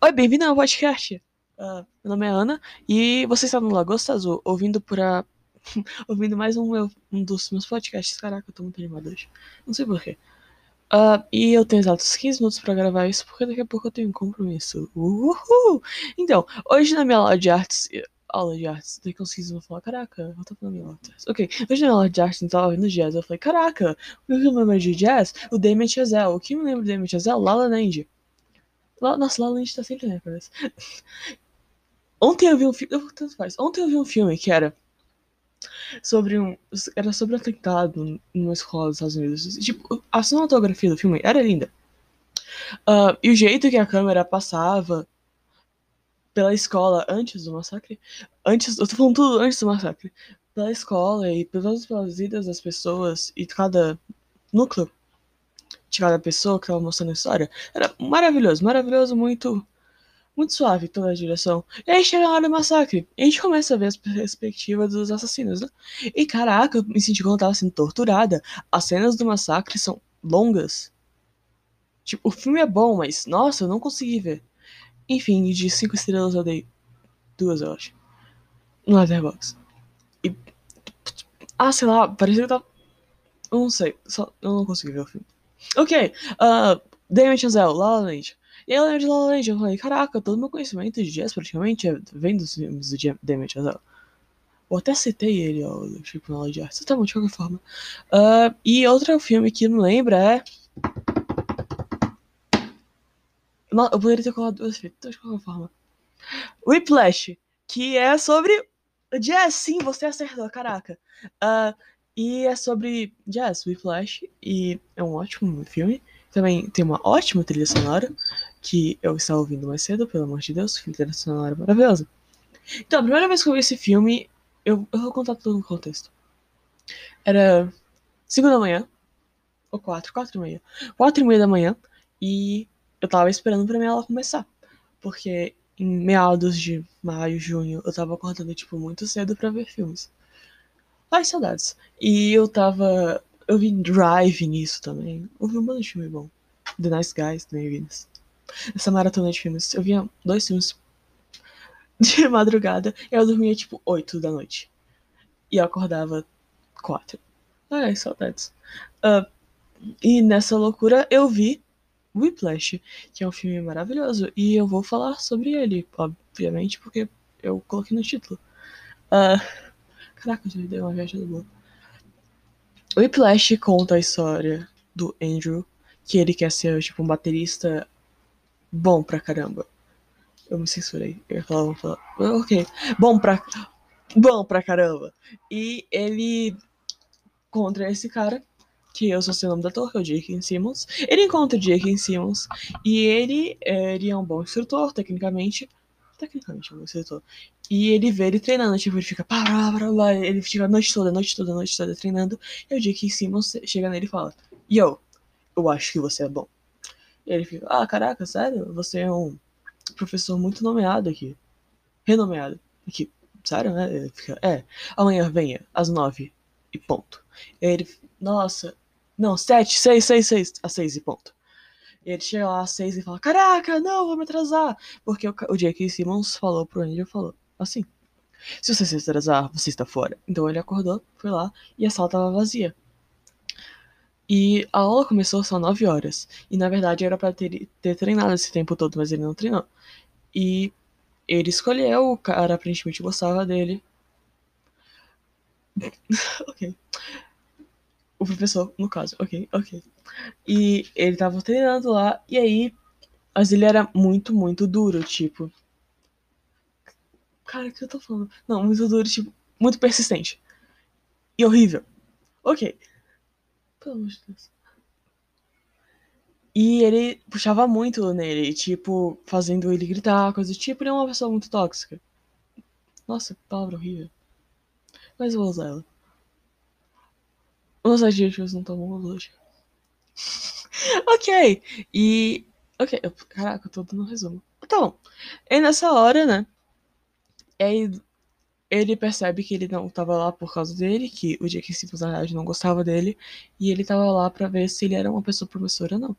Oi, bem-vindo ao podcast. Uh, meu nome é Ana e você está no Lagosta Azul, ouvindo por a... ouvindo mais um, meu, um dos meus podcasts. Caraca, eu tô muito animado hoje. Não sei porquê. Uh, e eu tenho exatos 15 minutos pra gravar isso, porque daqui a pouco eu tenho um compromisso. Uhul! Então, hoje na minha aula de artes. Aula de artes, daqui uns 15 vou falar, caraca, eu tô falando minha aula de artes. Ok, hoje na minha aula de artes, eu tava ouvindo jazz. Eu falei, caraca, o que eu lembro de jazz? O Damien Chazelle. O que me lembra do Damien Chazelle? Lala Land. Nossa, lá a gente tá sempre né, parece. Ontem eu vi um filme. Tanto faz. Ontem eu vi um filme que era sobre um. Era sobre um atentado numa escola dos Estados Unidos. Tipo, a cinematografia do filme era linda. Uh, e o jeito que a câmera passava pela escola antes do massacre. Antes. Eu tô falando tudo antes do massacre. Pela escola e pelas vidas das pessoas e cada núcleo de cada pessoa que estava mostrando a história. Era maravilhoso, maravilhoso, muito muito suave toda a direção. E aí chega na hora do massacre. E a gente começa a ver as perspectivas dos assassinos, né? E caraca, eu me senti quando eu tava sendo torturada. As cenas do massacre são longas. Tipo, o filme é bom, mas nossa, eu não consegui ver. Enfim, de 5 estrelas eu dei duas, eu acho. No Letterboxd. E. Ah, sei lá, parecia que tava. Eu não sei, só eu não consegui ver o filme. Ok, uh, Damien Chazelle, La La Land. E eu lembro de La La Land, eu falei, caraca, todo meu conhecimento de jazz praticamente é, vem dos filmes do Damien Chazelle. Eu até citei ele, ó, tipo, na aula de arte. Tá bom, de qualquer forma. Uh, e outro filme que não lembra é... Não, eu poderia ter colocado duas vezes, então, de qualquer forma. Whiplash, que é sobre jazz, sim, você acertou, caraca. Uh, e é sobre jazz, Whiplash, e é um ótimo filme. Também tem uma ótima trilha sonora, que eu estava ouvindo mais cedo, pelo amor de Deus, trilha sonora maravilhosa. Então, a primeira vez que eu vi esse filme, eu, eu vou contar tudo no contexto. Era 5 da manhã, ou 4, 4 da manhã. 4 e meia da manhã, e eu tava esperando pra minha aula começar. Porque em meados de maio, junho, eu tava acordando, tipo, muito cedo para ver filmes. Ai, saudades. E eu tava. Eu vi Drive nisso também. Eu vi um monte de filme bom. The Nice Guys, também vi nisso. Essa maratona de filmes. Eu via dois filmes de madrugada e eu dormia tipo 8 da noite. E eu acordava 4. Ai, saudades. Uh, e nessa loucura eu vi Whiplash, que é um filme maravilhoso. E eu vou falar sobre ele, obviamente, porque eu coloquei no título. Uh, Caraca, eu dei uma viagem boa. O Whiplash conta a história do Andrew, que ele quer ser, tipo, um baterista bom pra caramba. Eu me censurei. Eu ia falar, vou falar. Ok. Bom pra. Bom pra caramba. E ele encontra esse cara, que eu sei o nome da torre, que é o Jake Simmons. Ele encontra o Jake Simmons e ele, ele é um bom instrutor, tecnicamente tecnicamente um instrutor. E ele vê ele treinando, tipo, ele fica pá, pá, pá, ele fica a noite toda, a noite toda, a noite toda treinando. E o dia que Simmons chega nele e fala: Yo, eu acho que você é bom. E ele fica: Ah, caraca, sério? Você é um professor muito nomeado aqui. Renomeado aqui. Sério, né? Ele fica: É, amanhã venha, às nove e ponto. E ele, nossa, não, sete, seis, seis, seis, às seis e ponto. Ele chega lá às seis e fala: Caraca, não, vou me atrasar. Porque o, o J.K. Simmons falou pro Andrew falou assim: Se você se atrasar, você está fora. Então ele acordou, foi lá e a sala tava vazia. E a aula começou só 9 horas. E na verdade era para ter, ter treinado esse tempo todo, mas ele não treinou. E ele escolheu, o cara aparentemente gostava dele. ok. O professor, no caso, ok, ok. E ele tava treinando lá, e aí. Mas ele era muito, muito duro, tipo. Cara, o que eu tô falando? Não, muito duro, tipo, muito persistente. E horrível. Ok. Pelo amor de Deus. E ele puxava muito nele, tipo, fazendo ele gritar, coisa do tipo. Ele é uma pessoa muito tóxica. Nossa, que palavra horrível. Mas eu vou usar ela. Os adjetivos não bons hoje. ok. E. Ok. Eu, caraca, eu tô dando um resumo. Tá bom. E nessa hora, né? Aí ele percebe que ele não tava lá por causa dele, que o Jake Simmons na verdade não gostava dele, e ele tava lá para ver se ele era uma pessoa promissora ou não.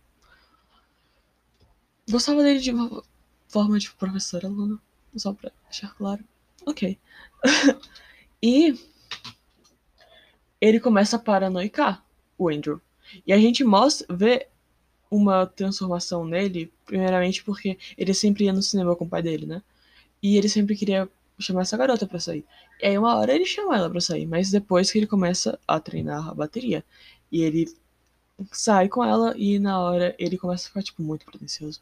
Gostava dele de. forma de professor aluno, só pra deixar claro. Ok. e ele começa a paranoicar o Andrew. E a gente mostra, vê uma transformação nele, primeiramente porque ele sempre ia no cinema com o pai dele, né? E ele sempre queria chamar essa garota para sair. E aí uma hora ele chama ela para sair, mas depois que ele começa a treinar a bateria. E ele sai com ela e na hora ele começa a ficar, tipo, muito pretencioso.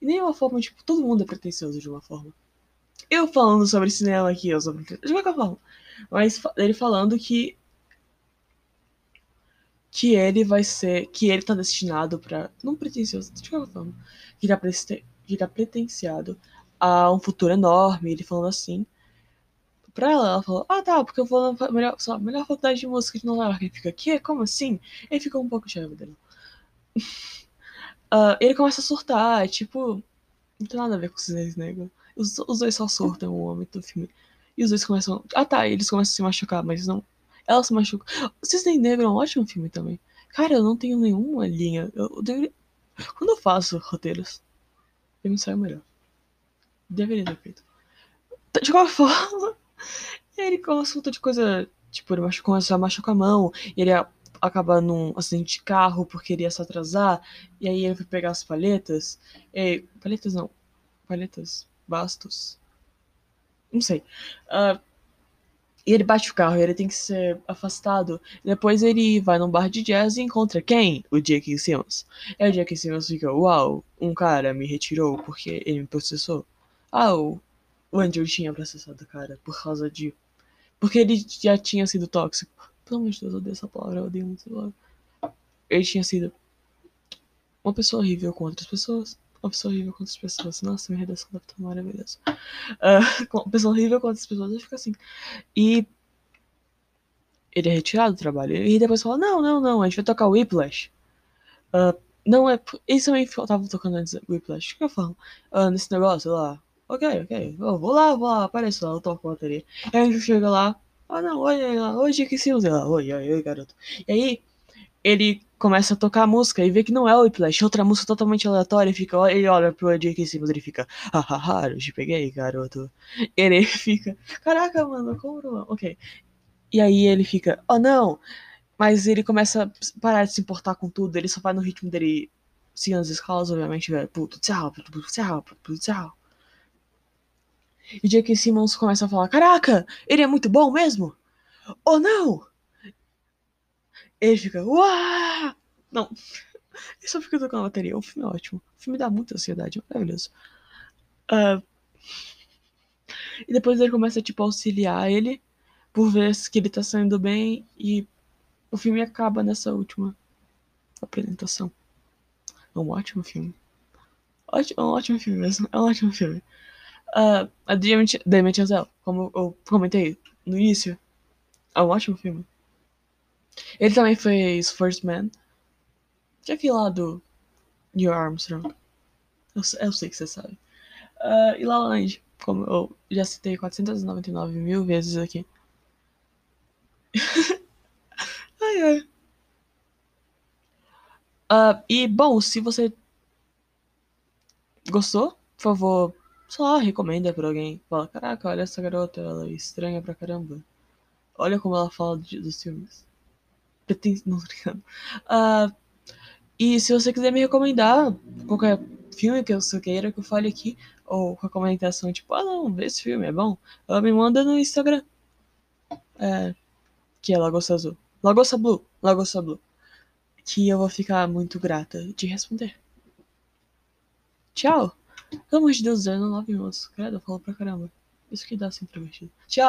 E nem uma forma, tipo, todo mundo é pretencioso de uma forma. Eu falando sobre cinema aqui, eu sobre... De qualquer forma. Mas ele falando que que ele vai ser, que ele tá destinado para não pretensioso, de qualquer forma, que tá, que tá pretenciado a um futuro enorme, ele falando assim. Pra ela, ela falou, ah tá, porque eu vou na melhor, lá, melhor faculdade de música de Nova York. Ele fica, que? Como assim? Ele fica um pouco de raiva dele. uh, ele começa a surtar, tipo, não tem nada a ver com os negros. Os, os dois só surtam o homem do filme. E os dois começam. Ah tá, eles começam a se machucar, mas não. Ela se machuca. O Cisne Negro é um ótimo filme também. Cara, eu não tenho nenhuma linha. Eu, eu deveria... Quando eu faço roteiros, eu me saio melhor. Deveria ter feito. De qualquer forma, ele consulta de coisa. Tipo, ele começa a machucar a mão, e ele acaba num acidente de carro porque ele ia se atrasar, e aí ele foi pegar as palhetas. E, palhetas não. Palhetas? Bastos? Não sei. Uh, e ele bate o carro ele tem que ser afastado. Depois ele vai num bar de jazz e encontra quem? O J.K. Simmons. E o J.K. Simmons fica, uau, um cara me retirou porque ele me processou. Ah, o, o Andrew tinha processado o cara por causa de... Porque ele já tinha sido tóxico. Pelo amor de Deus, eu odeio essa palavra, eu odeio muito essa palavra. Ele tinha sido uma pessoa horrível com outras pessoas. Uma pessoa horrível com outras pessoas. Nossa, minha redação deve estar maravilhosa. Uh, uma pessoa horrível com outras pessoas, eu fico assim. E ele é retirado do trabalho. E depois fala, não, não, não, a gente vai tocar o Whiplash. Uh, não é... Isso também tava tocando antes, Whiplash. O que eu falo? Uh, nesse negócio lá. Ok, ok. Eu vou lá, vou lá, apareço lá, eu toco a bateria. Aí a gente chega lá. Ah, não, oi, oi, oi, que se usa lá. Oi, oi, oi, garoto. E aí, ele começa a tocar a música e vê que não é o Whiplash, outra música totalmente aleatória, fica, ele olha pro Jake Simmons e fica, hahaha, eu te peguei, garoto. Ele fica, caraca, mano, como Ok. E aí ele fica, oh não! Mas ele começa a parar de se importar com tudo, ele só vai no ritmo dele, seguindo as escalas, obviamente, velho, puto, tchau, puto, tchau, puto, tchau. E Jake Simmons começa a falar, caraca, ele é muito bom mesmo? Oh não! Ele fica, uau! Não. Ele só fica tocando a bateria. O filme é ótimo. O filme dá muita ansiedade, maravilhoso. Uh, e depois ele começa, tipo, a auxiliar ele por ver que ele tá saindo bem e o filme acaba nessa última apresentação. É um ótimo filme. Ótimo, é um ótimo filme mesmo. É um ótimo filme. Uh, a Damien Chazelle, como eu comentei no início, é um ótimo filme. Ele também fez First Man. É aquele lá do Neil Armstrong. Eu, eu sei que você sabe. Uh, e La La Land, como eu já citei 499 mil vezes aqui. ai, ai. Uh, e, bom, se você gostou, por favor, só recomenda pra alguém. Fala, caraca, olha essa garota, ela é estranha pra caramba. Olha como ela fala de, dos filmes. Não, tô brincando. Uh, e se você quiser me recomendar qualquer filme que você queira que eu fale aqui, ou com a comentação tipo, ah não, vê esse filme, é bom, ela me manda no Instagram. É, que é Lagosta Azul. Lagosta Blue, Lagosta Blue. Que eu vou ficar muito grata de responder. Tchau! Pelo amor de Deus, 19 minutos. Credo, eu falo pra caramba. Isso que dá ser introvertido. Tchau!